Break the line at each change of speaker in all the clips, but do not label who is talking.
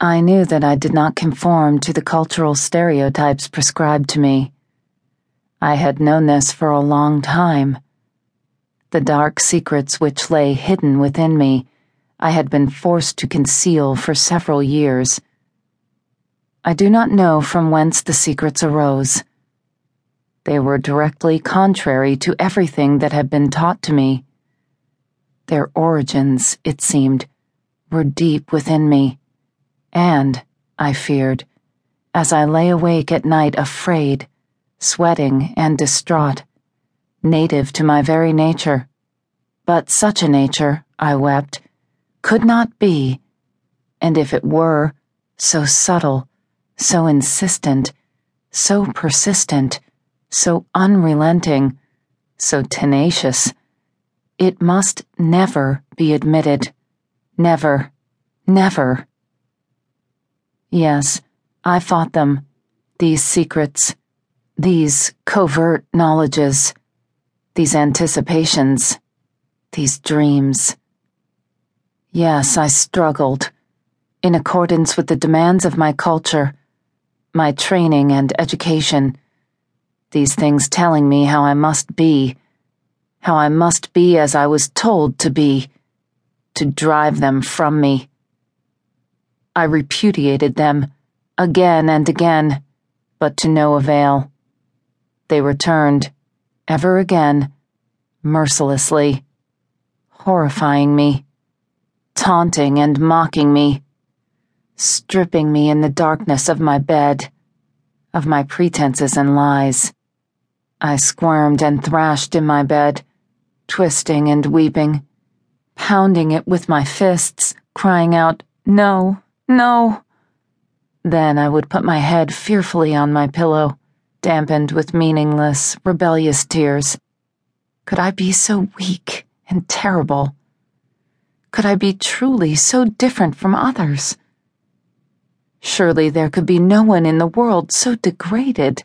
I knew that I did not conform to the cultural stereotypes prescribed to me. I had known this for a long time. The dark secrets which lay hidden within me, I had been forced to conceal for several years. I do not know from whence the secrets arose. They were directly contrary to everything that had been taught to me. Their origins, it seemed, were deep within me, and, I feared, as I lay awake at night afraid, sweating and distraught, native to my very nature. But such a nature, I wept, could not be, and if it were, so subtle, so insistent, so persistent, so unrelenting, so tenacious, it must never be admitted. Never, never. Yes, I fought them, these secrets, these covert knowledges, these anticipations, these dreams. Yes, I struggled, in accordance with the demands of my culture, my training and education. These things telling me how I must be, how I must be as I was told to be, to drive them from me. I repudiated them, again and again, but to no avail. They returned, ever again, mercilessly, horrifying me, taunting and mocking me, stripping me in the darkness of my bed, of my pretenses and lies. I squirmed and thrashed in my bed, twisting and weeping, pounding it with my fists, crying out, No, no. Then I would put my head fearfully on my pillow, dampened with meaningless, rebellious tears. Could I be so weak and terrible? Could I be truly so different from others? Surely there could be no one in the world so degraded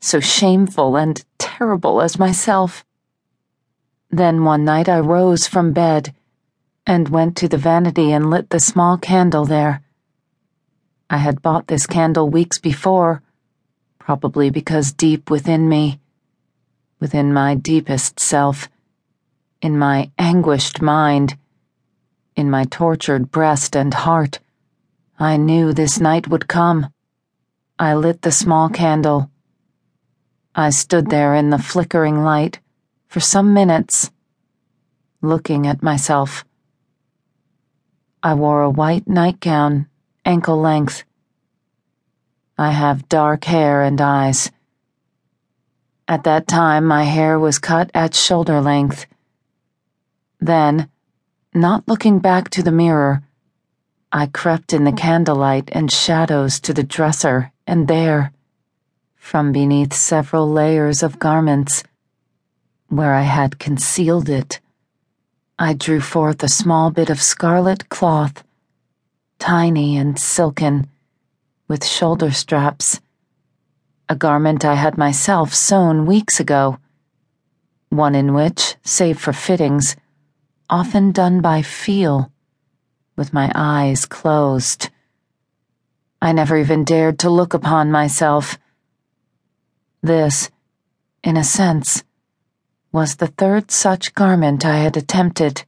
so shameful and terrible as myself. Then one night I rose from bed and went to the vanity and lit the small candle there. I had bought this candle weeks before, probably because deep within me, within my deepest self, in my anguished mind, in my tortured breast and heart, I knew this night would come. I lit the small candle I stood there in the flickering light for some minutes, looking at myself. I wore a white nightgown, ankle length. I have dark hair and eyes. At that time, my hair was cut at shoulder length. Then, not looking back to the mirror, I crept in the candlelight and shadows to the dresser, and there, from beneath several layers of garments, where I had concealed it, I drew forth a small bit of scarlet cloth, tiny and silken, with shoulder straps, a garment I had myself sewn weeks ago, one in which, save for fittings, often done by feel, with my eyes closed. I never even dared to look upon myself this, in a sense, was the third such garment I had attempted.